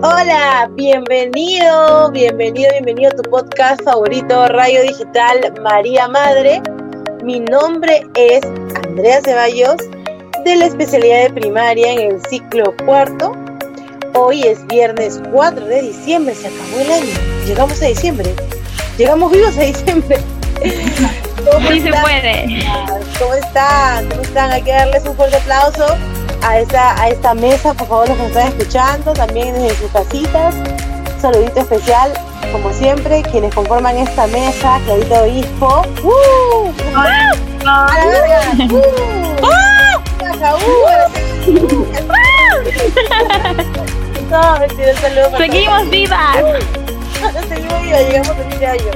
Hola, bienvenido, bienvenido, bienvenido a tu podcast favorito, Radio Digital María Madre. Mi nombre es Andrea Ceballos, de la especialidad de primaria en el ciclo cuarto. Hoy es viernes 4 de diciembre, se acabó el año. Llegamos a diciembre. Llegamos vivos a diciembre. ¿Cómo sí se puede. ¿Cómo están? ¿Cómo están? Hay que darles un fuerte aplauso a esta, a esta mesa, por favor, los que nos están escuchando, también desde sus casitas. Un saludito especial, como siempre, quienes conforman esta mesa, Clarito Obispo. ¡Uh! ¡A la verga! No, mentira, un saludo. Seguimos vivas. Seguimos vivas, llegamos a fin de año.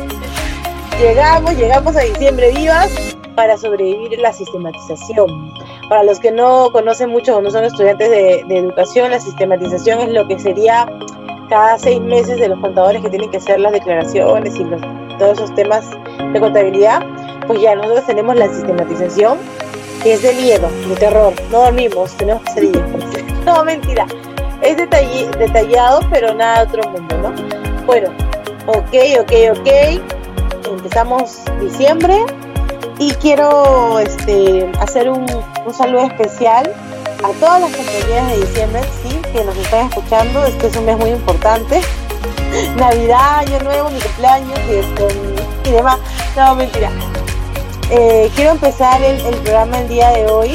Llegamos, llegamos a diciembre vivas para sobrevivir la sistematización. Para los que no conocen mucho o no son estudiantes de, de, educación, la sistematización es lo que sería cada seis meses de los contadores que tienen que hacer las declaraciones y los, todos esos temas de contabilidad. Pues ya nosotros tenemos la sistematización, que es de miedo, de terror. No dormimos, tenemos que salir. No, mentira. Es detallado, pero nada de otro mundo, ¿no? Bueno, ok, ok, ok. Empezamos diciembre y quiero este, hacer un, un, saludo especial a todas las compañeras de diciembre, sí, que nos están escuchando. Este es un mes muy importante. Navidad, Año Nuevo, mi cumpleaños y, este, demás. No, mentira. Eh, quiero empezar el, el, programa el día de hoy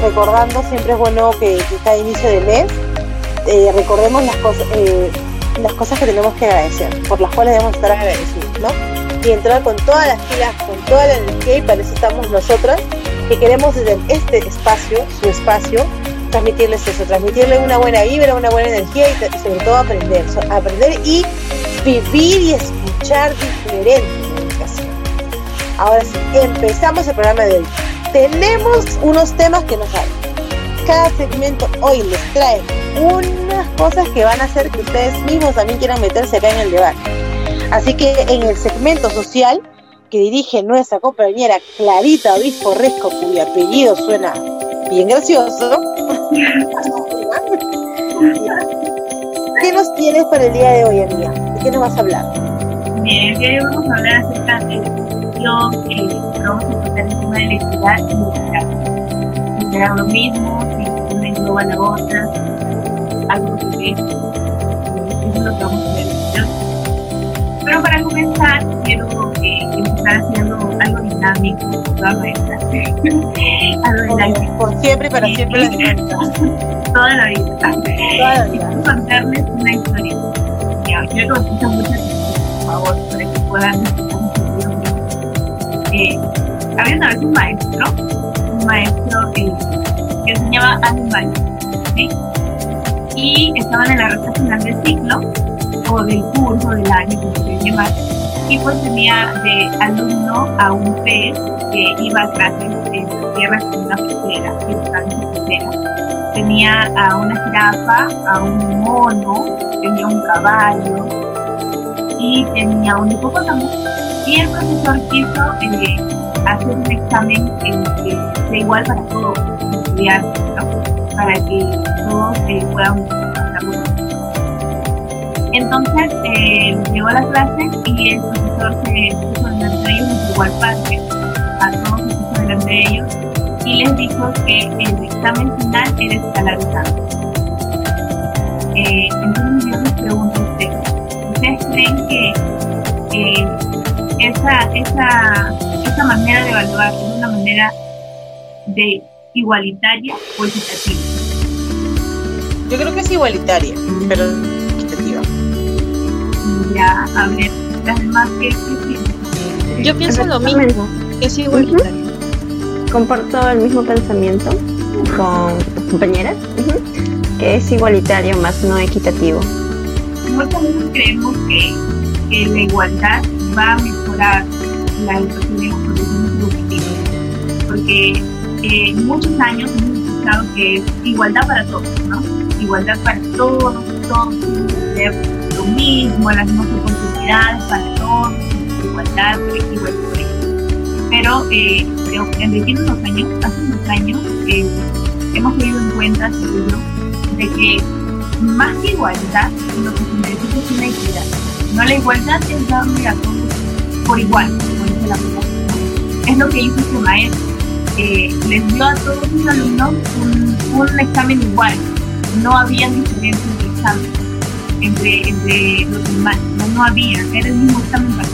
recordando, siempre es bueno que, que cada inicio de mes eh, recordemos las cosas, eh, las cosas que tenemos que agradecer, por las cuales debemos estar agradecidos, ¿no? Y entrar con todas las pilas, con toda la energía y para eso estamos nosotras, que queremos desde este espacio, su espacio, transmitirles eso, transmitirles una buena vibra, una buena energía y sobre todo aprender, aprender y vivir y escuchar diferente. Ahora sí, empezamos el programa de hoy. Tenemos unos temas que nos hablan. Cada segmento hoy les trae unas cosas que van a hacer que ustedes mismos también quieran meterse acá en el debate. Así que en el segmento social que dirige nuestra compañera Clarita Obispo Resco, cuyo apellido suena bien gracioso, ¿qué nos tienes para el día de hoy, amiga? ¿De qué nos vas a hablar? Bien, hoy vamos a hablar acerca de la eh, vamos a tratar el tema de la equidad y liderazgo. Será lo mismo, si una engloba la otra, algo que es lo que vamos a ver. Pero para comenzar, quiero eh, empezar haciendo algo dinámico, algo dinámico. Por siempre y para siempre la dinámica. Toda la vida. Toda la vida. Quiero contarles una historia. Quiero que escuchen atención, por favor, para que puedan eh, Había una vez un maestro, un maestro eh, que enseñaba animales, ¿sí? Y estaban en la recta final del ciclo, o del curso, del año, como se llamar, y pues tenía de alumno a un pez que iba a clases en la tierra con una pecera, que en. Tenía a una jirafa, a un mono, tenía un caballo y tenía un hipopótamo. Y el profesor quiso eh, hacer un examen en que sea igual para todos los para que todos eh, puedan entonces eh, llegó a la clase y el profesor se puso delante de ellos, entregó al padre, a todos se puso delante de ellos y les dijo que el examen final era escalarizado. Eh, entonces yo les pregunto a ustedes, ¿ustedes creen que eh, esa, esa, esa manera de evaluar es una manera de igualitaria o equitativa? Yo creo que es igualitaria, pero. A ver, las demás, ¿qué, qué piensan? Yo pienso lo mismo, que es igualitario. Comparto el mismo pensamiento con tus compañeras, que es igualitario más no equitativo. Muchas veces creemos que, que la igualdad va a mejorar la educación en los educativos, porque eh, muchos años hemos escuchado que es igualdad para todos, ¿no? Igualdad para todos, todos mismo, las mismas oportunidades para todos, igualdad, por aquí, igual por allá. Pero eh, en distintos años, hace unos años, eh, hemos tenido en cuenta, seguro, de que más que igualdad, lo que se necesita es una equidad. No la igualdad es darle a todos por igual, como dice la palabra. Es lo que hizo este maestro. les dio a todos sus alumnos un, examen igual. No había diferencia entre exámenes, entre, entre los humanos. No, no había. Era el mismo examen para.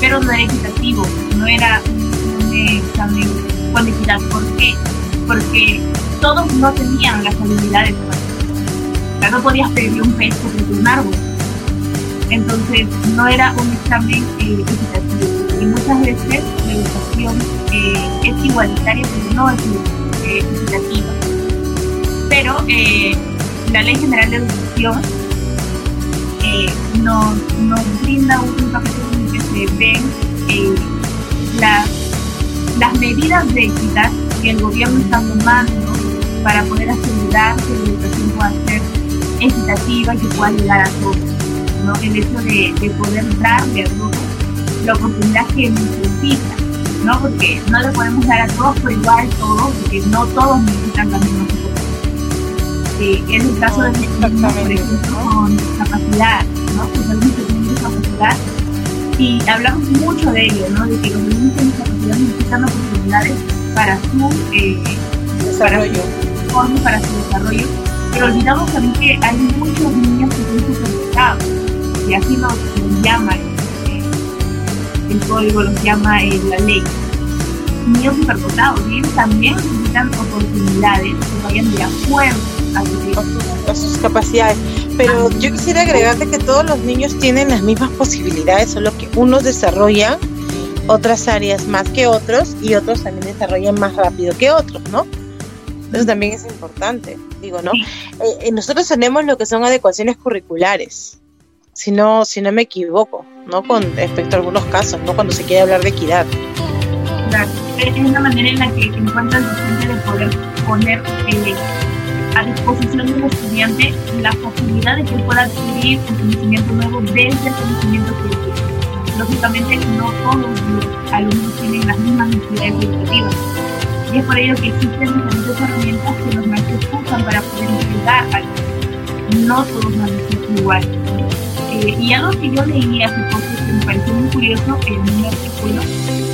Pero no era equitativo. No era un, examen con equidad. ¿Por qué? Porque todos no tenían las habilidades para no podías pedir un pez sobre un árbol. Entonces, no era un examen eh, equitativo. Y muchas veces la educación eh, es igualitaria, pero no es eh, equitativa. Pero la Ley General de Educación nos, brinda un capítulo en el que se ven las, las medidas de equidad que el gobierno está tomando para poder asegurar que la educación pueda ser equitativa y que pueda llegar a todos. ¿no? El hecho de, de poder darle a todos la oportunidad que necesita, ¿no? Porque no le podemos dar a todos por igual todo, porque no todos necesitan la misma eh, es el caso de los por ejemplo, con discapacidad, ¿no? Que tienen discapacidad. Y hablamos mucho de ello, ¿no? De que los niños con discapacidad necesitan oportunidades para su eh, desarrollo. Para, para su desarrollo. Pero olvidamos también que hay muchos niños que son superdotados y así nos, llama el, código, los llama eh, la ley. Niños superdotados, y ellos también necesitan oportunidades que vayan de acuerdo a, sus capacidades. Pero yo quisiera agregarte que todos los niños tienen las mismas posibilidades, solo que unos desarrollan otras áreas más que otros y otros también desarrollan más rápido que otros, ¿no? Eso también es importante, digo, ¿no? Eh, eh, nosotros tenemos lo que son adecuaciones curriculares, si no, si no me equivoco, ¿no? Con respecto a algunos casos, ¿no? Cuando se quiere hablar de equidad. Claro, es una manera en la que encuentra el docente de poder poner eh, a disposición del estudiante la facilidad de que pueda adquirir un conocimiento nuevo desde el conocimiento que tiene. Lógicamente, no todos los alumnos tienen las mismas necesidades educativas. Y es por ello que existen diferentes herramientas que los maestros usan para poder entregar algo. No todos a ser igual eh, y algo que yo leí hace poco que me pareció muy curioso en un artículo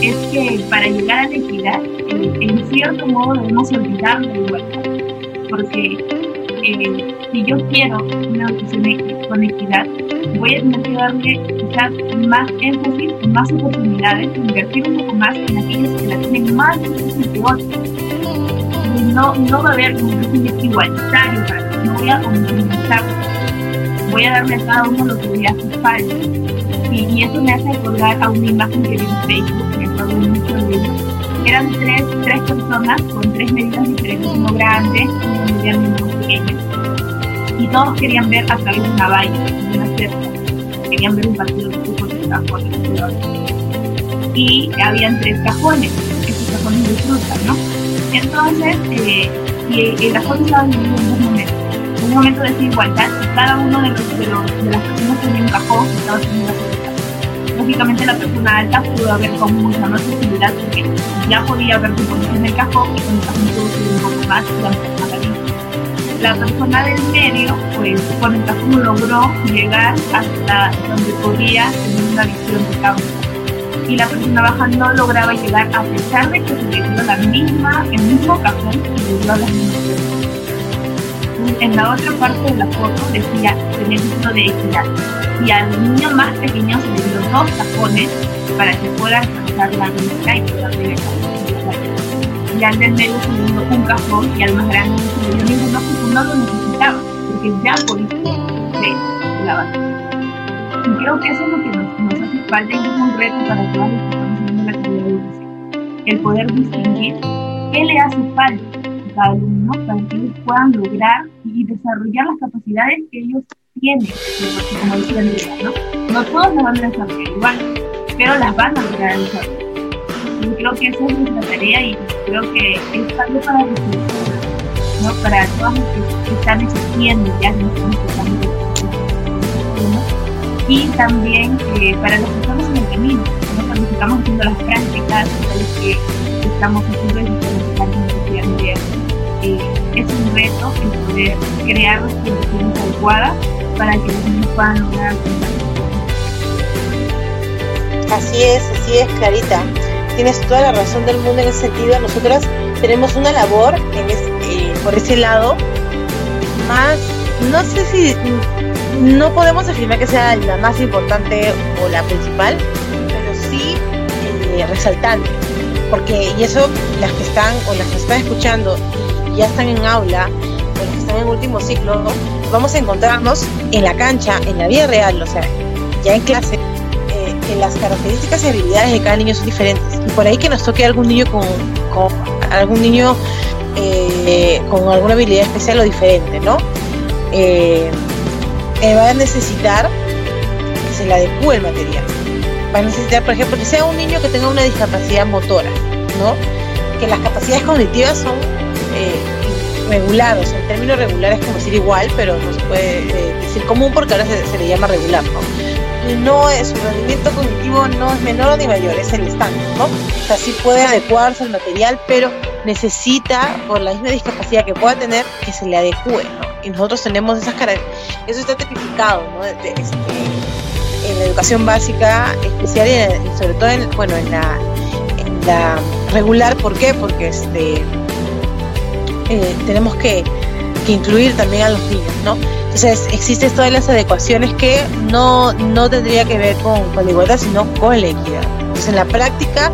es que para llegar a la equidad, eh, en cierto modo debemos olvidar la igualdad. Porque eh, si yo quiero una educación con equidad, voy a tener que darle quizás más énfasis, más oportunidades, invertir un poco más en aquellos que la tienen más difícil que. No, no va a haber un régimen igualitario no voy a homogeneizar voy a darle a cada uno lo que le hace falta. Y, eso me hace acordar a una imagen que vi en Facebook, me mucho de Eran tres, tres personas con tres medidas diferentes, uno grande, uno mediano y uno pequeño. Y todos querían ver a través de una valla, de una cerca. Querían ver un partido de fútbol estaba por Y habían tres cajones, esos cajones de frutas, ¿no? Entonces, eh, y el cajón estaba dividido en dos momentos un momento de desigualdad cada uno de, los, de, los, de las personas tenía un cajón estaba teniendo Lógicamente la persona alta pudo ver con mucha más facilidad porque ya podía ver su posición en el cajón y con el cajón pudo subir un poco más y la persona del medio, pues con el cajón logró llegar hasta donde podía tener una visión de campo. Y la persona baja no lograba llegar a pesar de que se le la misma, el mismo cajón y le dio las mismas en la otra parte de la foto decía beneficio de equidad y al niño más pequeño se le dio dos cajones para que pueda alcanzar la vista y ver el Y al del medio se le dio un cajón y al más grande se le dio ninguno porque no lo necesitaba, porque ya podía de la base. Y creo que eso es lo que nos, nos hace falta y es un reto para todas las estamos haciendo la calidad de educación. El poder distinguir qué le hace falta a cada alumno para que ellos puedan lograr y desarrollar las capacidades que ellos tienen, como decía Andrea, ¿no? No todos las van a desarrollar igual, pero las van a lograr desarrollar. Y creo que esa es nuestra tarea y creo que es algo para reflexionar, ¿no? Para todos los que están existiendo ya empezando y también para los que estamos en el camino, ¿no? cuando estamos haciendo las prácticas, para los que estamos haciendo el eh, es un reto el poder crear las condiciones adecuadas para que los puedan lograr Así es, así es, Clarita. Tienes toda la razón del mundo en ese sentido. Nosotras tenemos una labor eh, por ese lado más, no sé si no podemos afirmar que sea la más importante o la principal, pero sí eh, resaltante. Porque, y eso las que están o las que están escuchando y ya están en aula o las que están en último ciclo, vamos a encontrarnos en la cancha, en la vida real, o sea, ya en clase, eh, que las características y habilidades de cada niño son diferentes. Y por ahí que nos toque algún niño con, algún niño eh, con alguna habilidad especial o diferente, ¿no? Eh, eh, va a necesitar que se le adecue el material. Va a necesitar, por ejemplo, que sea un niño que tenga una discapacidad motora, ¿no? Que las capacidades cognitivas son regulares, el término regular es como decir igual, pero no se puede decir común porque ahora se, le llama regular, ¿no? No es, su rendimiento cognitivo no es menor ni mayor, es el estándar, ¿no? O sea, sí puede adecuarse al material, pero necesita, por la misma discapacidad que pueda tener, que se le adecue, ¿no? Y nosotros tenemos esas características, eso está tipificado, ¿no? Este, en la educación básica especial y, sobre todo en, bueno, en la, en la regular, ¿por qué? Porque este, eh, tenemos que, incluir también a los niños, ¿no? Entonces existen todas las adecuaciones que no, no tendría que ver con, con la igualdad, sino con la equidad. Entonces en la práctica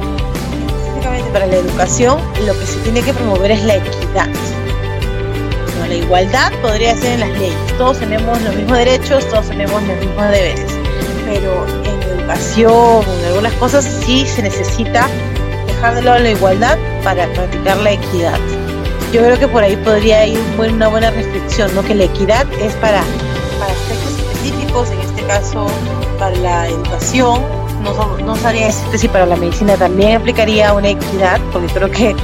para la educación lo que se tiene que promover es la equidad. La igualdad podría ser en las leyes. Todos tenemos los mismos derechos, todos tenemos los mismos deberes. Pero en educación, en algunas cosas sí se necesita dejar de lado la igualdad para practicar la equidad. Yo creo que por ahí podría ir una buena reflexión, ¿no? que la equidad es para, para aspectos específicos, en este caso para la educación, no, no sabría decirte si para la medicina también aplicaría una equidad, porque creo que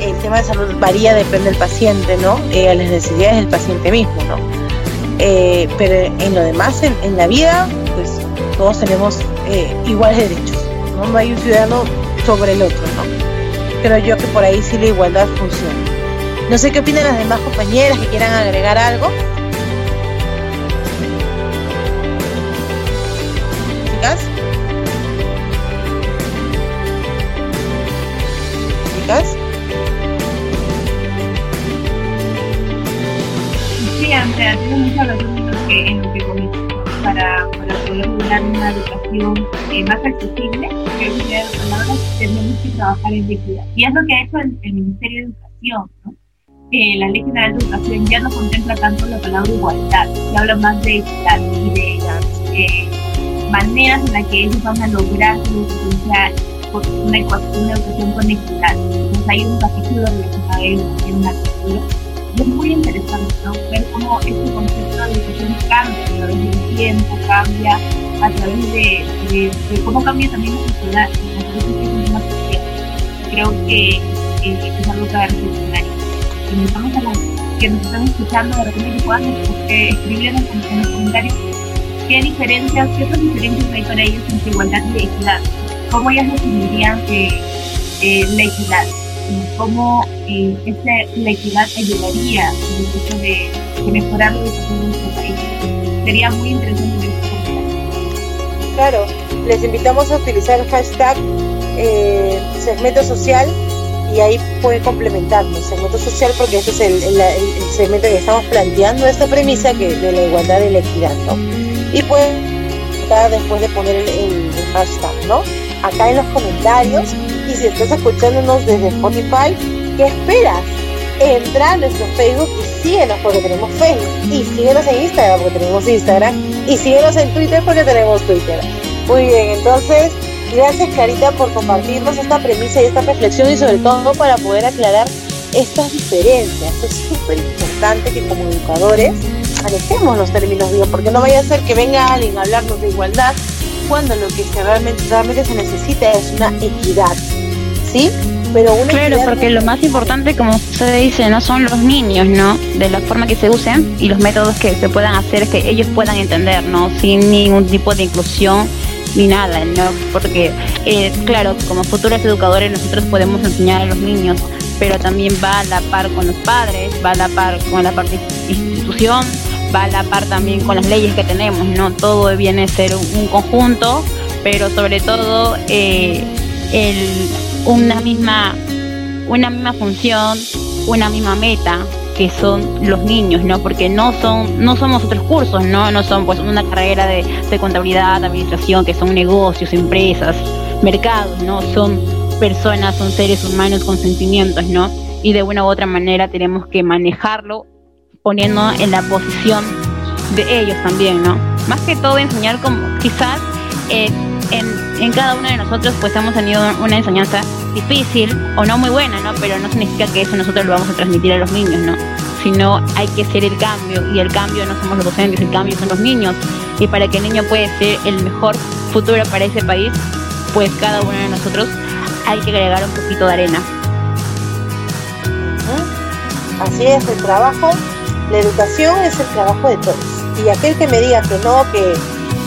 el tema de salud varía, depende del paciente, ¿no? Eh, a las necesidades del paciente mismo, ¿no? Eh, pero en lo demás, en, la vida, pues todos tenemos eh, iguales derechos, ¿no? No hay un ciudadano sobre el otro, ¿no? Creo yo que por ahí sí la igualdad funciona. No sé qué opinan las demás compañeras que quieran agregar algo. ¿Chicas? Sí, Andrea, tengo mucha razón en lo que, en para, para poder lograr una educación eh, más accesible, que de palabras, tenemos que trabajar en equidad. Y es lo que ha hecho el, Ministerio de Educación, ¿no? Eh, la Ley General de Educación ya no contempla tanto la palabra igualdad, se habla más de equidad y de eh, maneras en las que ellos van a lograr la educación sea una, educación con equidad. Entonces hay un capítulo relacionado a un artículo. Y es muy interesante ver cómo este concepto de educación cambia a través del tiempo, cambia a través de, cómo cambia también la sociedad. Que es un. Creo que eh, es algo que va a reflexionar. Invitamos a que nos están escuchando de repente puedan eh, escribir en, los comentarios qué diferencias, qué otras diferencias hay para ellos entre igualdad y equidad. Cómo ellas definirían eh, eh, la equidad, cómo eh, la equidad ayudaría en el hecho de, mejorar la educación en nuestro país. Sería muy interesante ver Claro, les invitamos a utilizar el hashtag segmento social y ahí puede complementarnos segmento social porque este es el, segmento que estamos planteando esta premisa que de la igualdad y la equidad, ¿no? Y pueden después de poner el hashtag, ¿no? acá en los comentarios. Y si estás escuchándonos desde Spotify, ¿qué esperas? Entra a nuestro Facebook y síguenos porque tenemos Facebook. Y síguenos en Instagram porque tenemos Instagram. Y síguenos en Twitter porque tenemos Twitter. Muy bien, entonces, gracias Clarita por compartirnos esta premisa y esta reflexión y sobre todo para poder aclarar estas diferencias. Es súper importante que como educadores manejemos los términos digo, porque no vaya a ser que venga alguien a hablarnos de igualdad cuando lo que realmente, realmente se necesita es una equidad, ¿sí? Pero una claro, porque lo más importante, como usted dice, no son los niños, ¿no? De la forma que se usen y los métodos que se puedan hacer, que ellos puedan entender, ¿no? Sin ningún tipo de inclusión ni nada, ¿no? Porque, eh, claro, como futuros educadores nosotros podemos enseñar a los niños pero también va a la par con los padres, va a la par con la parte institución, va a la par también con las leyes que tenemos, ¿no? Todo viene a ser un, conjunto, pero sobre todo eh, el, una misma una misma función, una misma meta, que son los niños, ¿no? Porque no son, no somos otros cursos, ¿no? No son pues una carrera de, de contabilidad, administración, que son negocios, empresas, mercados, ¿no? Son personas, son seres humanos con sentimientos, ¿no? Y de una u otra manera tenemos que manejarlo poniendo en la posición de ellos también, ¿no? Más que todo enseñar como quizás eh, en, en cada uno de nosotros pues hemos tenido una enseñanza difícil o no muy buena, ¿no? Pero no significa que eso nosotros lo vamos a transmitir a los niños, ¿no? Sino hay que ser el cambio y el cambio no somos los docentes, el cambio son los niños. Y para que el niño pueda ser el mejor futuro para ese país, pues cada uno de nosotros hay que agregar un poquito de arena. Así es, el trabajo, la educación es el trabajo de todos. Y aquel que me diga que no, que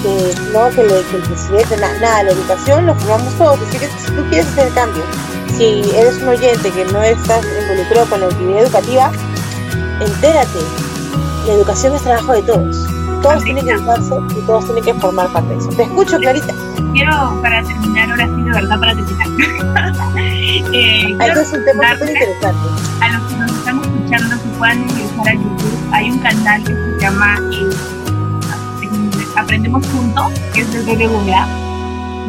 que no que, le, que el presidente, nada, la educación lo formamos todos, así que si tú quieres hacer cambio, si eres un oyente que no estás involucrado con la actividad educativa, entérate, la educación es trabajo de todos, todos tienen que educarse y todos tienen que formar parte de eso. Te escucho, Clarita. Quiero, para terminar, ahora sí, de verdad, para terminar. eh, Hay es un tema súper interesante. A los que nos están escuchando, si puedan ingresar a YouTube, hay un canal que se llama... Eh, Aprendemos Juntos, que es del BBVA,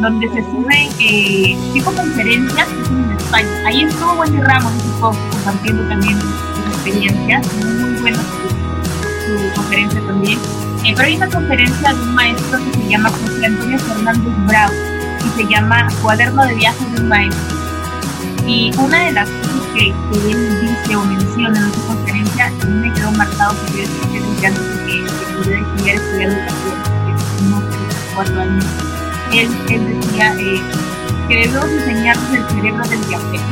donde se suben eh, tipo conferencias que son en España. Ahí estuvo Wendy Ramos compartiendo también sus experiencias, muy buena su, conferencia también. Eh, pero hay una conferencia de un maestro que se llama José Antonio Fernández Bravo y se llama Cuaderno de Viajes de un Maestro. Y una de las cosas que, él dice o menciona en esa conferencia, a mí me quedó marcado porque yo desde antes de que, que pudiera estudiar, estudiar educación cuatro años, él, él decía eh, que debemos enseñarnos el cerebro del viajero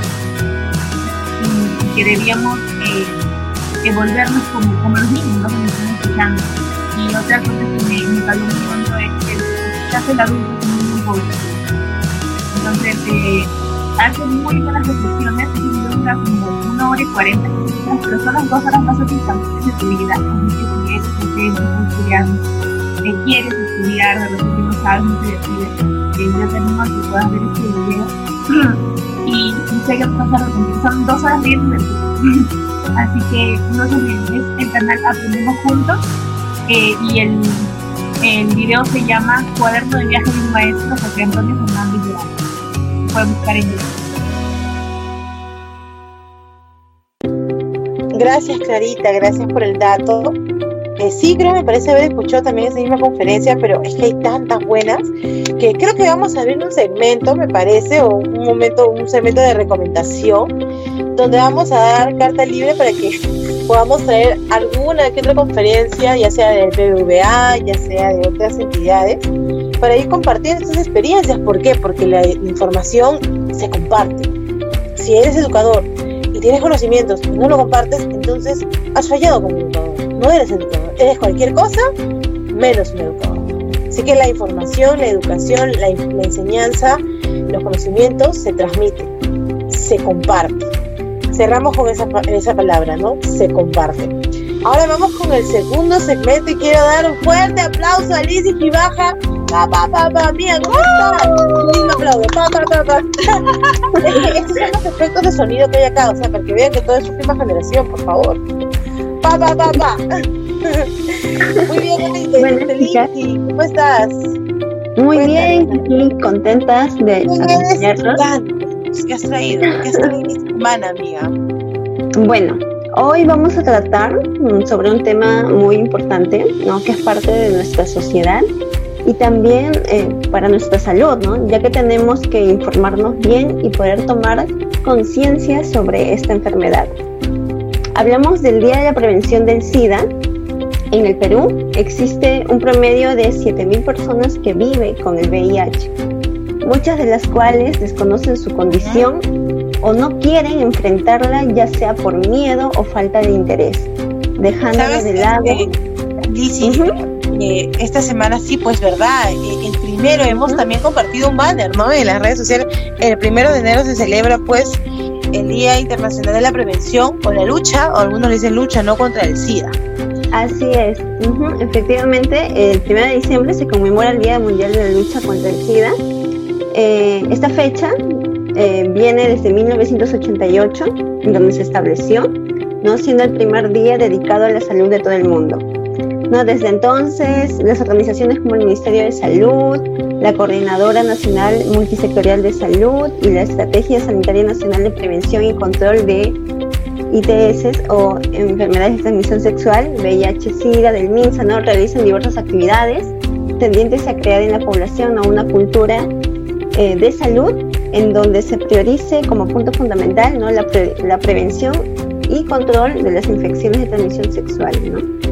y, que debíamos eh, como, como los niños, ¿no? están escuchando. Y otra cosa que me, me muy hondo es que hace el adulto como un. Entonces, eh, hace muy buenas reflexiones, y dura como una hora y cuarenta pero son las dos horas más satisfactorias de tu vida, así que si eres docente, estudiante, que quieres estudiar, de repente no sabes, no te decides, que puedas ver este video. Y, sé que vas a son dos horas divertidas. Así que no se olviden, el canal Aprendemos Juntos eh, y el, el video se llama Cuaderno de viaje de un maestro José Antonio Fernández Durán. Pueden buscar en YouTube. Gracias Clarita, gracias por el dato sí, creo, me parece haber escuchado también esa misma conferencia, pero es que hay tantas buenas que creo que vamos a abrir un segmento, me parece, o un momento, un segmento de recomendación, donde vamos a dar carta libre para que podamos traer alguna que otra conferencia, ya sea del BBVA, ya sea de otras entidades, para ir compartiendo estas experiencias. ¿Por qué? Porque la información se comparte. Si eres educador tienes conocimientos y no lo compartes, entonces has fallado como educador. No eres educador eres cualquier cosa menos un educador. Así que la información, la educación, la, enseñanza, los conocimientos se transmiten, se comparten. Cerramos con esa, esa palabra, ¿no? Se comparte. Ahora vamos con el segundo segmento y quiero dar un fuerte aplauso a Liz y Baja. Pa, pa, pa, pa, mía, ¿cómo estás? Un aplauso. Pa, pa, pa, pa. estos son los efectos de sonido que hay acá, o sea, para que vean que todo es última generación, por favor. Pa, pa, pa, pa. Muy bien, Lili. ¿Cómo estás? Muy bien, aquí contentas de acompañarnos. ¿Qué has traído? ¿Qué has traído esta semana, amiga? Bueno, hoy vamos a tratar mm, sobre un tema muy importante, ¿no? que es parte de nuestra sociedad y también eh, para nuestra salud, ¿no? ya que tenemos que informarnos bien y poder tomar conciencia sobre esta enfermedad. Hablamos del Día de la Prevención del SIDA, en el Perú existe un promedio de 7.000 personas que viven con el VIH, muchas de las cuales desconocen su condición o no quieren enfrentarla ya sea por miedo o falta de interés, dejándola de lado. Eh, esta semana sí, pues verdad, eh, el primero hemos también compartido un banner, ¿no? En las redes sociales, el primero de enero se celebra pues el Día Internacional de la Prevención o la lucha, o algunos dicen lucha, no contra el SIDA. Así es, efectivamente, el 1 de diciembre se conmemora el Día Mundial de la Lucha contra el SIDA. Eh, esta fecha eh, viene desde 1988, en donde se estableció, ¿no? siendo el primer día dedicado a la salud de todo el mundo. ¿No? Desde entonces, las organizaciones como el Ministerio de Salud, la Coordinadora Nacional Multisectorial de Salud y la Estrategia Sanitaria Nacional de Prevención y Control de ITS o enfermedades de transmisión sexual, VIH-Sida, del MINSA, ¿no? realizan diversas actividades tendientes a crear en la población una cultura eh, de salud en donde se priorice como punto fundamental ¿no? la, prevención y control de las infecciones de transmisión sexual. ¿no?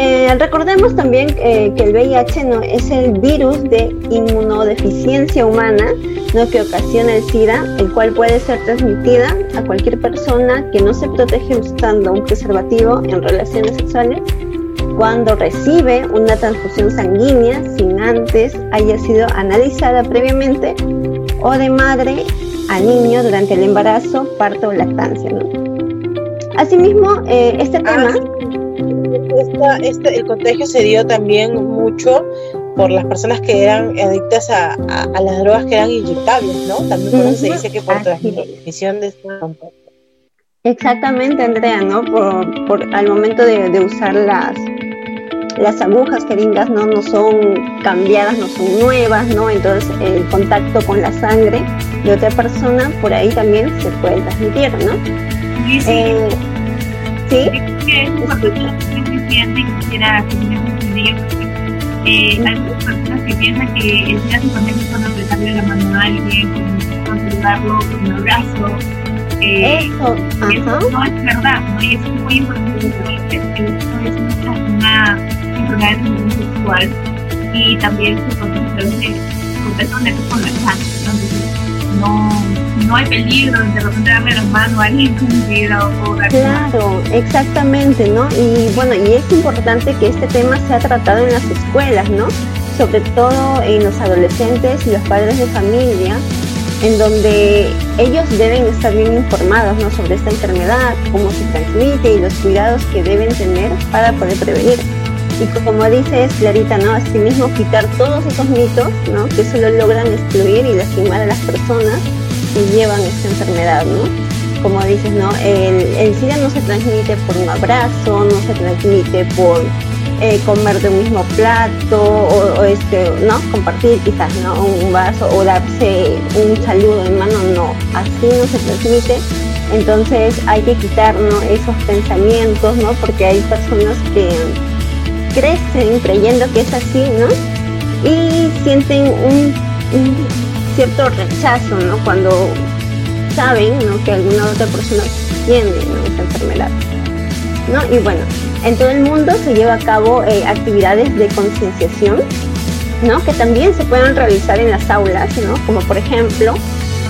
Eh, recordemos también eh, que el VIH no es el virus de inmunodeficiencia humana ¿no? que ocasiona el SIDA, el cual puede ser transmitida a cualquier persona que no se protege usando un preservativo en relaciones sexuales cuando recibe una transfusión sanguínea sin antes haya sido analizada previamente o de madre a niño durante el embarazo, parto o lactancia. ¿no? Asimismo, eh, este tema... Este, el contagio se dio también mucho por las personas que eran adictas a, las drogas que eran inyectables, ¿no? También por eso se dice que por transmisión de este contagio. Exactamente, Andrea, ¿no? Por, por al momento de, usar las, las agujas jeringas no, no son cambiadas, no son nuevas, ¿no? Entonces el contacto con la sangre de otra persona por ahí también se puede transmitir, ¿no? Sí, sí. Eh, ¿sí? y quisiera que eh, algunas personas que piensan que el día se conecta con apretarle la mano a alguien, con, saludarlo con un abrazo. Eh, eso, eso no es verdad, ¿no? y eso es muy importante que esto es una, enfermedad de sexual y también se conecta con la sangre. No no hay peligro de repente darle la mano a Claro, exactamente, ¿no? Y bueno, y es importante que este tema sea tratado en las escuelas, ¿no? Sobre todo en los adolescentes y los padres de familia, en donde ellos deben estar bien informados ¿no? sobre esta enfermedad, cómo se transmite y los cuidados que deben tener para poder prevenir. Y como dices, Clarita, ¿no? Asimismo, quitar todos esos mitos ¿no? que solo logran excluir y lastimar a las personas que llevan esta enfermedad, ¿no? Como dices, ¿no? El, el SIDA no se transmite por un abrazo, no se transmite por eh, comer de un mismo plato o, este, ¿no? Compartir quizás, ¿no? Un vaso o darse un saludo en mano, no. Así no se transmite. Entonces hay que quitar esos pensamientos, ¿no? Porque hay personas que crecen creyendo que es así, ¿no? Y sienten un cierto rechazo, ¿no? Cuando saben, ¿no? Que alguna otra persona tiene esta enfermedad, ¿no? Y bueno, en todo el mundo se lleva a cabo eh, actividades de concienciación, ¿no? Que también se pueden realizar en las aulas, ¿no? Como por ejemplo,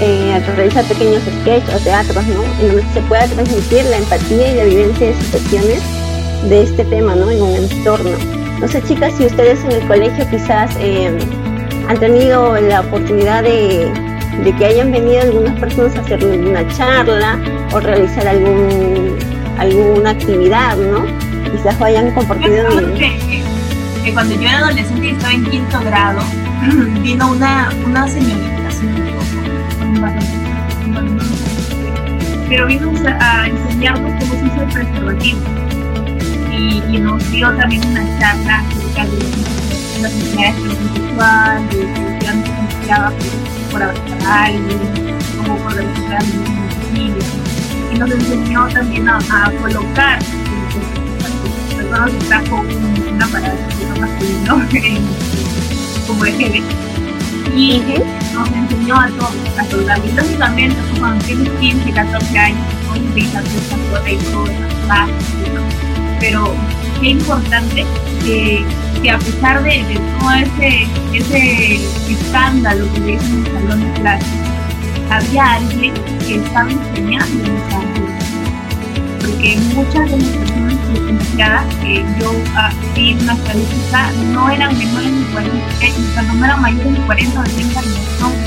eh, realizar pequeños sketches o teatros, ¿no? En donde se pueda transmitir la empatía y la vivencia de situaciones de este tema, ¿no? En un entorno. No sé, chicas, si ustedes en el colegio quizás eh, han tenido la oportunidad de, que hayan venido algunas personas a hacer una charla o realizar algún alguna actividad, ¿no? Quizás hayan compartido. Que, cuando yo era adolescente y estaba en quinto grado, vino una, una señorita, así pero vino a enseñarnos cómo se usa el preservativo y, y nos dio también una charla acerca de las enfermedades sexual, de que no se confiaba por abrazar a alguien, como por registrar un. Y nos enseñó también a, a colocar, se trajo un, una parada masculino como eje y nos enseñó a todos a soldar. Y lógicamente, cuando tienes 15, 14 años, a hacer cosas, pero qué importante que que a pesar de, todo ese, ese escándalo que le en el salón de clase, había alguien que estaba enseñando en esa Porque muchas de las personas licenciadas que yo ah, vi una estadística no eran menores de 40 años, no eran mayores de 40 o 30 años,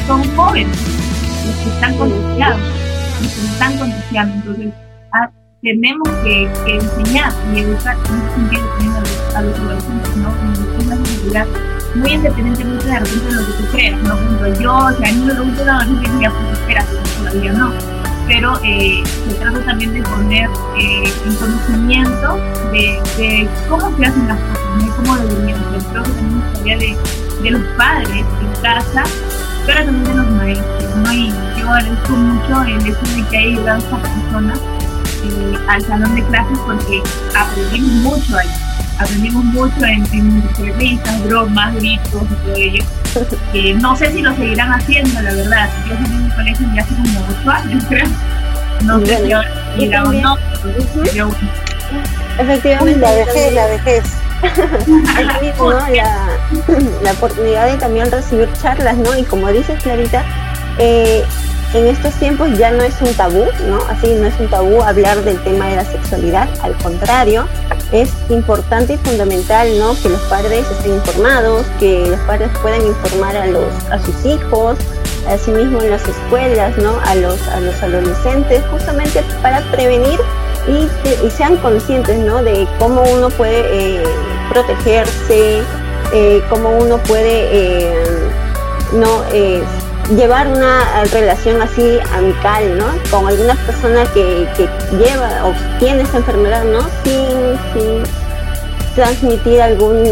son, jóvenes los que están contagiados. se están contagiando. Entonces, tenemos que, enseñar y educar en también a los, adolescentes, ¿no? Con una seguridad muy independientemente de repente de lo que tú creas, ¿no? Yo, si a mí me gusta una adolescencia, pues espera, todavía no. Pero eh, se trata también de poner eh, en conocimiento de, cómo se hacen las cosas, ¿no? cómo deberían ser. Creo que tenemos tarea de, de los padres en casa, pero también de los maestros, ¿no? Y yo agradezco mucho el hecho de que haya llegado esta persona eh, al salón de clases porque aprendimos mucho ahí. Aprendimos mucho en, en risas, bromas, gritos y todo ello. Eh, no sé si lo seguirán haciendo, la verdad. Yo salí en mi colegio ya hace como 8 años, creo. No sé si ahora o no. Efectivamente. La vejez, la vejez. la, la, oportunidad de también recibir charlas, ¿no? Y como dices, Clarita, eh, en estos tiempos ya no es un tabú, ¿no? Así no es un tabú hablar del tema de la sexualidad, al contrario, es importante y fundamental, ¿no? Que los padres estén informados, que los padres puedan informar a los a sus hijos, asimismo en las escuelas, ¿no? A los a los adolescentes, justamente para prevenir y, sean conscientes, ¿no? De cómo uno puede eh, protegerse, eh, cómo uno puede eh, no llevar una relación así amical, ¿no? Con alguna persona que, que lleva o tiene esa enfermedad, ¿no? Sin, sin transmitir algún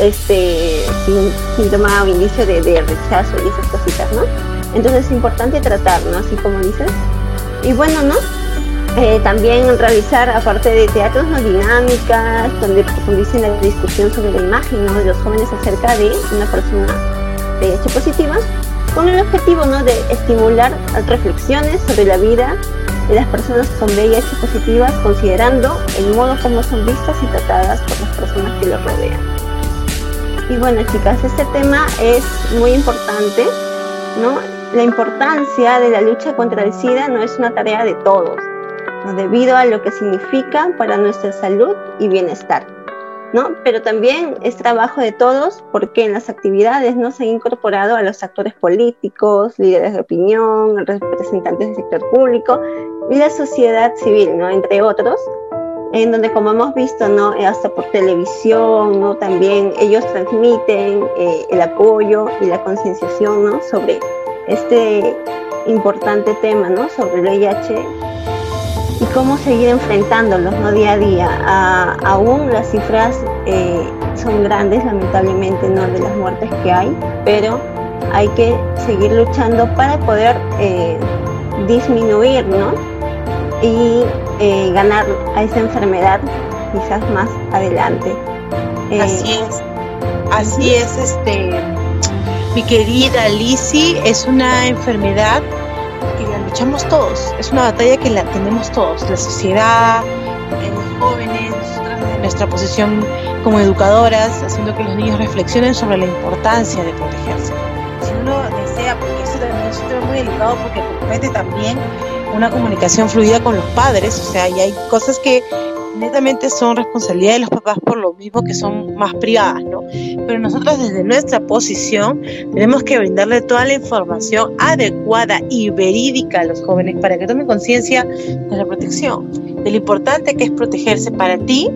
este síntoma o indicio de, rechazo y esas cositas, ¿no? Entonces es importante tratar, ¿no? Así como dices. Y bueno, ¿no? Eh, también realizar, aparte de teatros, ¿no? dinámicas, donde profundicen la discusión sobre la imagen de los jóvenes acerca de una persona de hecho positiva con el objetivo ¿no? de estimular reflexiones sobre la vida de las personas con VIH positivas, considerando el modo como son vistas y tratadas por las personas que los rodean. Y bueno, chicas, este tema es muy importante, ¿no? La importancia de la lucha contra el SIDA no es una tarea de todos, debido a lo que significa para nuestra salud y bienestar. ¿No? Pero también es trabajo de todos porque en las actividades no se han incorporado a los actores políticos, líderes de opinión, representantes del sector público y la sociedad civil, ¿no? Entre otros, en donde como hemos visto, ¿no? Hasta por televisión, ¿no? También ellos transmiten eh, el apoyo y la concienciación, ¿no? Sobre este importante tema, ¿no? Sobre el VIH y cómo seguir enfrentándolos ¿no? día a día. aún las cifras eh, son grandes, lamentablemente, ¿no? de las muertes que hay, pero hay que seguir luchando para poder eh, disminuir ¿no? y eh, ganar a esa enfermedad quizás más adelante. así es, así es, este, mi querida Lizzie, es una enfermedad luchamos todos, es una batalla que la tenemos todos, la sociedad, eh, los jóvenes, nuestra posición como educadoras, haciendo que los niños reflexionen sobre la importancia de protegerse. Si uno desea, porque eso también es un tema muy delicado porque compromete también una comunicación fluida con los padres, o sea, y hay cosas que netamente son responsabilidad de los papás por lo mismo que son más privadas, ¿no? Pero nosotros desde nuestra posición tenemos que brindarle toda la información adecuada y verídica a los jóvenes para que tomen conciencia de la protección, de lo importante que es protegerse para ti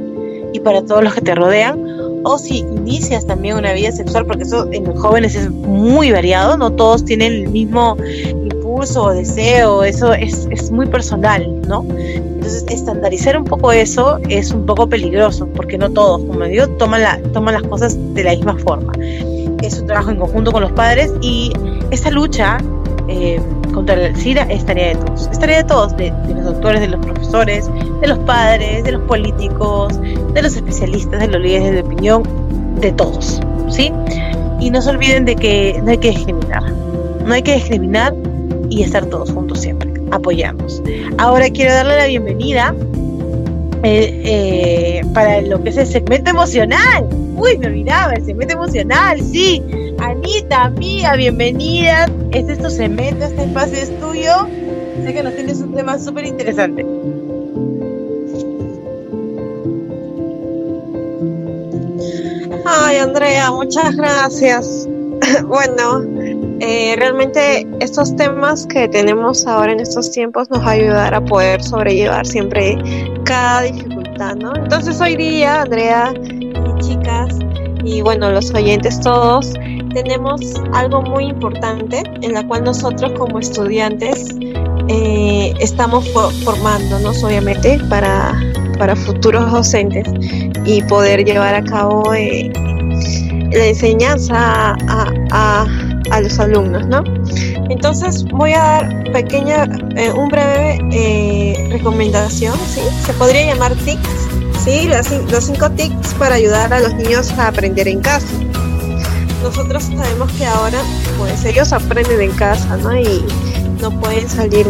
y para todos los que te rodean, o si inicias también una vida sexual, porque eso en los jóvenes es muy variado, no todos tienen el mismo impulso o deseo, eso es, es muy personal, ¿no? Entonces, estandarizar un poco eso es un poco peligroso, porque no todos, como digo, toman, la, toman las cosas de la misma forma. Es un trabajo en conjunto con los padres y esa lucha eh, contra el SIDA es tarea de todos. Es tarea de todos, de, los doctores, de los profesores, de los padres, de los políticos, de los especialistas, de los líderes de opinión, de todos, ¿sí? Y no se olviden de que no hay que discriminar. No hay que discriminar y estar todos juntos siempre apoyamos. Ahora quiero darle la bienvenida eh, eh, para lo que es el segmento emocional. Uy, me olvidaba, el segmento emocional, sí. Anita, amiga, bienvenida. Este es tu segmento, este espacio es tuyo. Sé que nos tienes un tema súper interesante. Ay, Andrea, muchas gracias. bueno, eh, realmente estos temas que tenemos ahora en estos tiempos nos va a ayudar a poder sobrellevar siempre cada dificultad, ¿no? Entonces hoy día, Andrea y chicas, y bueno, los oyentes todos, tenemos algo muy importante en la cual nosotros como estudiantes eh, estamos formándonos obviamente para, para futuros docentes y poder llevar a cabo eh, la enseñanza a, a, los alumnos, ¿no? Entonces voy a dar pequeña, eh, un breve eh, recomendación, ¿sí? Se podría llamar tics, ¿sí? los cinco tics para ayudar a los niños a aprender en casa. Nosotros sabemos que ahora, pues ellos aprenden en casa, ¿no? Y no pueden salir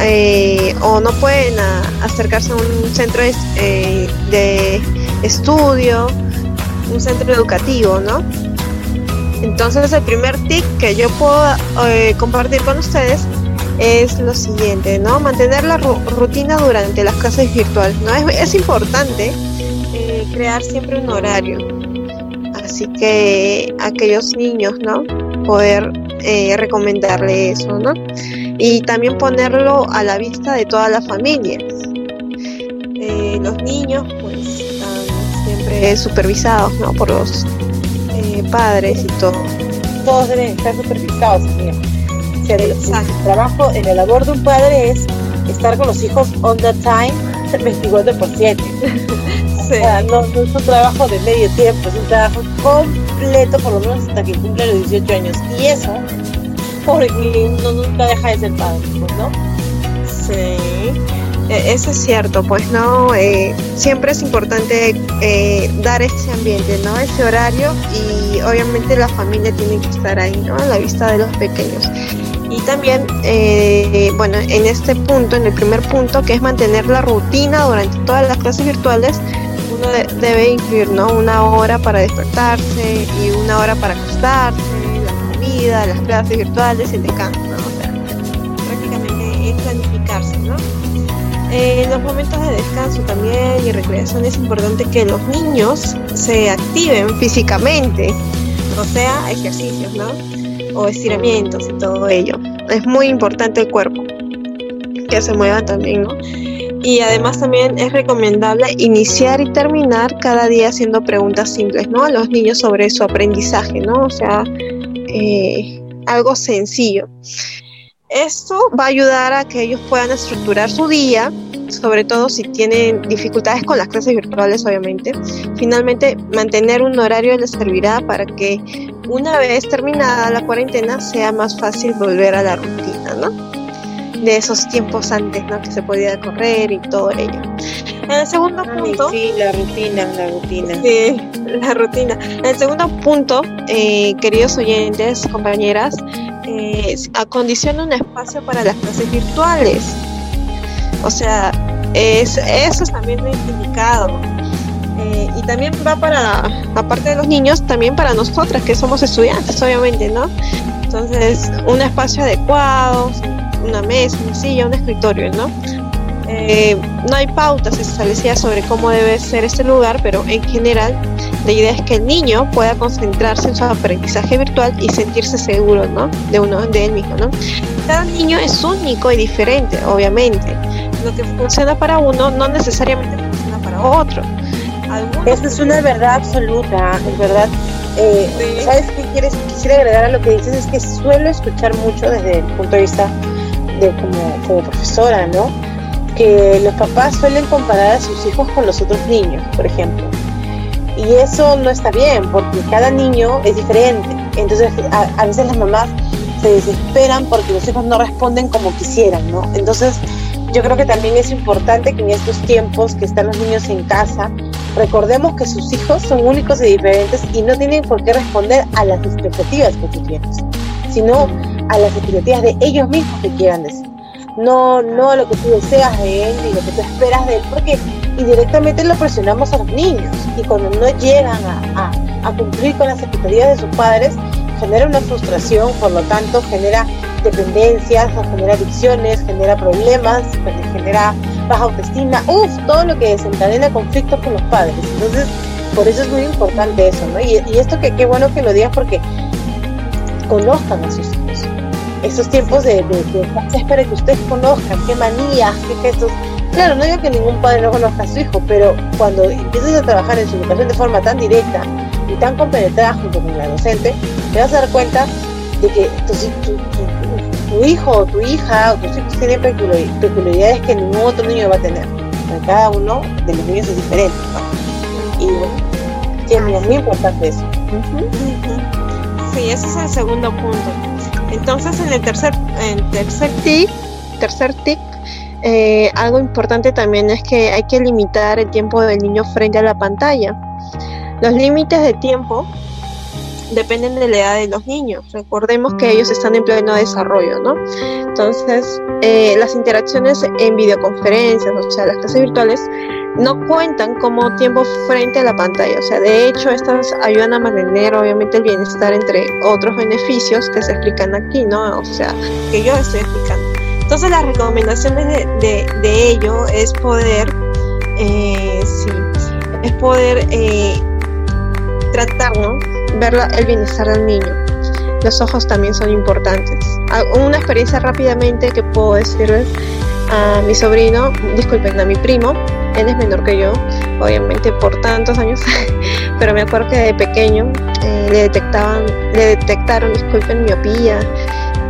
eh, o no pueden acercarse a un centro de estudio un centro educativo, ¿no? Entonces el primer tip que yo puedo eh, compartir con ustedes es lo siguiente, ¿no? Mantener la rutina durante las clases virtuales, ¿no? Es, importante eh, crear siempre un horario. Así que aquellos niños, ¿no? Poder eh, recomendarle eso, ¿no? Y también ponerlo a la vista de todas las familias. los niños, pues siempre supervisados ¿no? por los padres y todo. Todos deben estar supervisados, amiga. el, trabajo en la labor de un padre es estar con los hijos on the time 24 por 7. no, es un trabajo de medio tiempo, es un trabajo completo, por lo menos hasta que cumple los 18 años. Y eso, porque uno nunca deja de ser padre, ¿no? Sí. E, eso es cierto, pues no, eh, siempre es importante eh, dar ese ambiente, ¿no? Ese horario y obviamente la familia tiene que estar ahí, ¿no? A la vista de los pequeños. Y también, eh, bueno, en este punto, en el primer punto, que es mantener la rutina durante todas las clases virtuales, uno debe incluir, ¿no? Una hora para despertarse y una hora para acostarse, la comida, las clases virtuales, el descanso, ¿no? O sea, prácticamente es planificarse, ¿no? En los momentos de descanso también y recreación es importante que los niños se activen físicamente, o sea, ejercicios, ¿no? O estiramientos y todo ello. Es muy importante el cuerpo, que se mueva también, ¿no? Y además también es recomendable iniciar y terminar cada día haciendo preguntas simples, ¿no? A los niños sobre su aprendizaje, ¿no? O sea, eh, algo sencillo. Esto va a ayudar a que ellos puedan estructurar su día, sobre todo si tienen dificultades con las clases virtuales, obviamente. Finalmente, mantener un horario les servirá para que una vez terminada la cuarentena sea más fácil volver a la rutina, ¿no? De esos tiempos antes, ¿no? Que se podía correr y todo ello. En el segundo punto. Sí, la rutina, la rutina. Sí, la rutina. En el segundo punto, eh, queridos oyentes, compañeras, eh, acondiciona un espacio para las clases virtuales. O sea, es, eso también es indicado. Eh, y también va para, aparte de los niños, también para nosotras que somos estudiantes, obviamente, ¿no? Entonces, un espacio adecuado, una mesa, una silla, un escritorio, ¿no? Eh, no hay pautas establecidas sobre cómo debe ser este lugar, pero en general la idea es que el niño pueda concentrarse en su aprendizaje virtual y sentirse seguro ¿no? de, uno, de él mismo. ¿no? Cada niño es único y diferente, obviamente. Lo que funciona para uno no necesariamente funciona para otro. Esa es una verdad absoluta, es verdad. Eh, ¿Sabes qué quieres? Quisiera agregar a lo que dices, es que suelo escuchar mucho desde el punto de vista de como, como profesora, ¿no? Que los papás suelen comparar a sus hijos con los otros niños, por ejemplo. Y eso no está bien, porque cada niño es diferente. Entonces, a, veces las mamás se desesperan porque los hijos no responden como quisieran, ¿no? Entonces, yo creo que también es importante que en estos tiempos que están los niños en casa, recordemos que sus hijos son únicos y diferentes y no tienen por qué responder a las expectativas que tú tienes, sino a las expectativas de ellos mismos que quieran decir no, no lo que tú deseas de él y lo que tú esperas de él, porque indirectamente lo presionamos a los niños y cuando no llegan a, cumplir con las expectativas de sus padres, genera una frustración, por lo tanto genera dependencias, genera adicciones, genera problemas, genera baja autoestima, uff, todo lo que desencadena conflictos con los padres. Entonces, por eso es muy importante eso, ¿no? Y, y esto que qué bueno que lo digas porque conozcan a sus hijos. Esos tiempos de, de, de espera que ustedes conozcan, qué manías, qué gestos. Claro, no digo que ningún padre no conozca a su hijo, pero cuando empiezas a trabajar en su educación de forma tan directa y tan compenetrada junto con la docente, te vas a dar cuenta de que tu, tu, tu hijo o tu hija o tus hijos tienen peculiaridades que ningún otro niño va a tener. cada uno de los niños es diferente. Y bueno, es muy importante eso. Sí, ese es el segundo punto. Entonces, en el tercer, en tercer tip, tercer eh, algo importante también es que hay que limitar el tiempo del niño frente a la pantalla. Los límites de tiempo dependen de la edad de los niños. Recordemos que ellos están en pleno desarrollo, ¿no? Entonces, eh, las interacciones en videoconferencias, o sea, las clases virtuales, no cuentan como tiempo frente a la pantalla. O sea, de hecho, estas ayudan a mantener, obviamente, el bienestar entre otros beneficios que se explican aquí, ¿no? O sea, que yo estoy explicando. Entonces, las recomendaciones de, de, ello es poder, eh, sí, es poder eh, tratar, ¿no? ver el bienestar del niño. Los ojos también son importantes. Una experiencia rápidamente que puedo decirles a mi sobrino, disculpen, a mi primo, él es menor que yo, obviamente por tantos años, pero me acuerdo que de pequeño eh, le detectaban, le detectaron, disculpen, miopía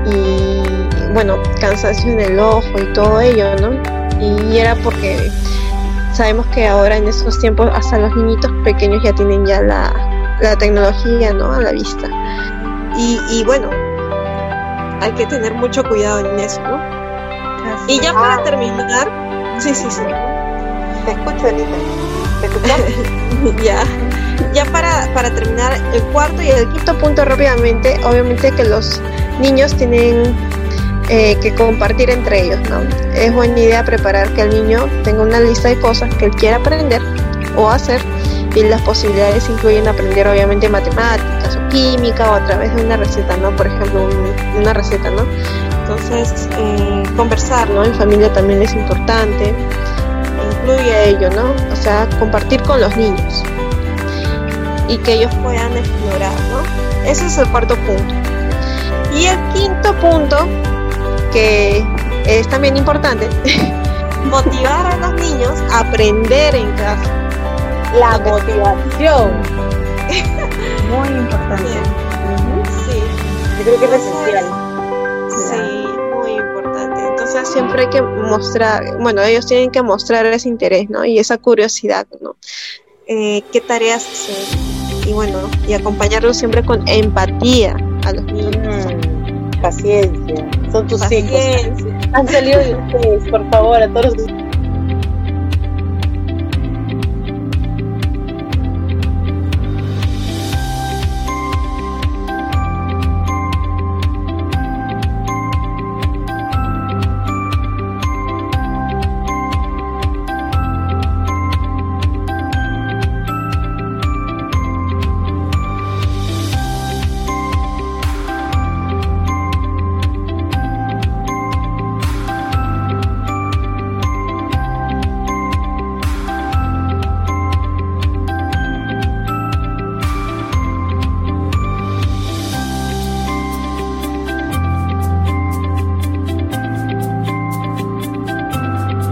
y bueno, cansancio en el ojo y todo ello, ¿no? Y era porque sabemos que ahora en estos tiempos hasta los niñitos pequeños ya tienen ya la, la tecnología ¿no? a la vista. Y, y, bueno, hay que tener mucho cuidado en eso, ¿no? y ya para terminar, sí, sí, sí. Te escucho, Anita. ¿Te ya. Ya para, para terminar, el cuarto y el quinto punto rápidamente, obviamente que los niños tienen eh, que compartir entre ellos, ¿no? Es buena idea preparar que el niño tenga una lista de cosas que él quiera aprender o hacer y las posibilidades incluyen aprender obviamente matemáticas o química o a través de una receta, ¿no? Por ejemplo, una receta, ¿no? Entonces, eh, conversar, ¿no? En familia también es importante, incluye ello, ¿no? O sea, compartir con los niños y que ellos puedan explorar, ¿no? Ese es el cuarto punto. Y el quinto punto, que es también importante, motivar a los niños a aprender en casa la motivación. Muy importante. Sí. Yo creo que es esencial. Sí, siempre hay que mostrar, bueno, ellos tienen que mostrar ese interés, ¿no? Y esa curiosidad, ¿no? Eh, ¿Qué tareas hacer? Y bueno, y acompañarlos siempre con empatía a los niños. Mm, paciencia. Son tus hijos. Han salido de ustedes, por favor, a todos los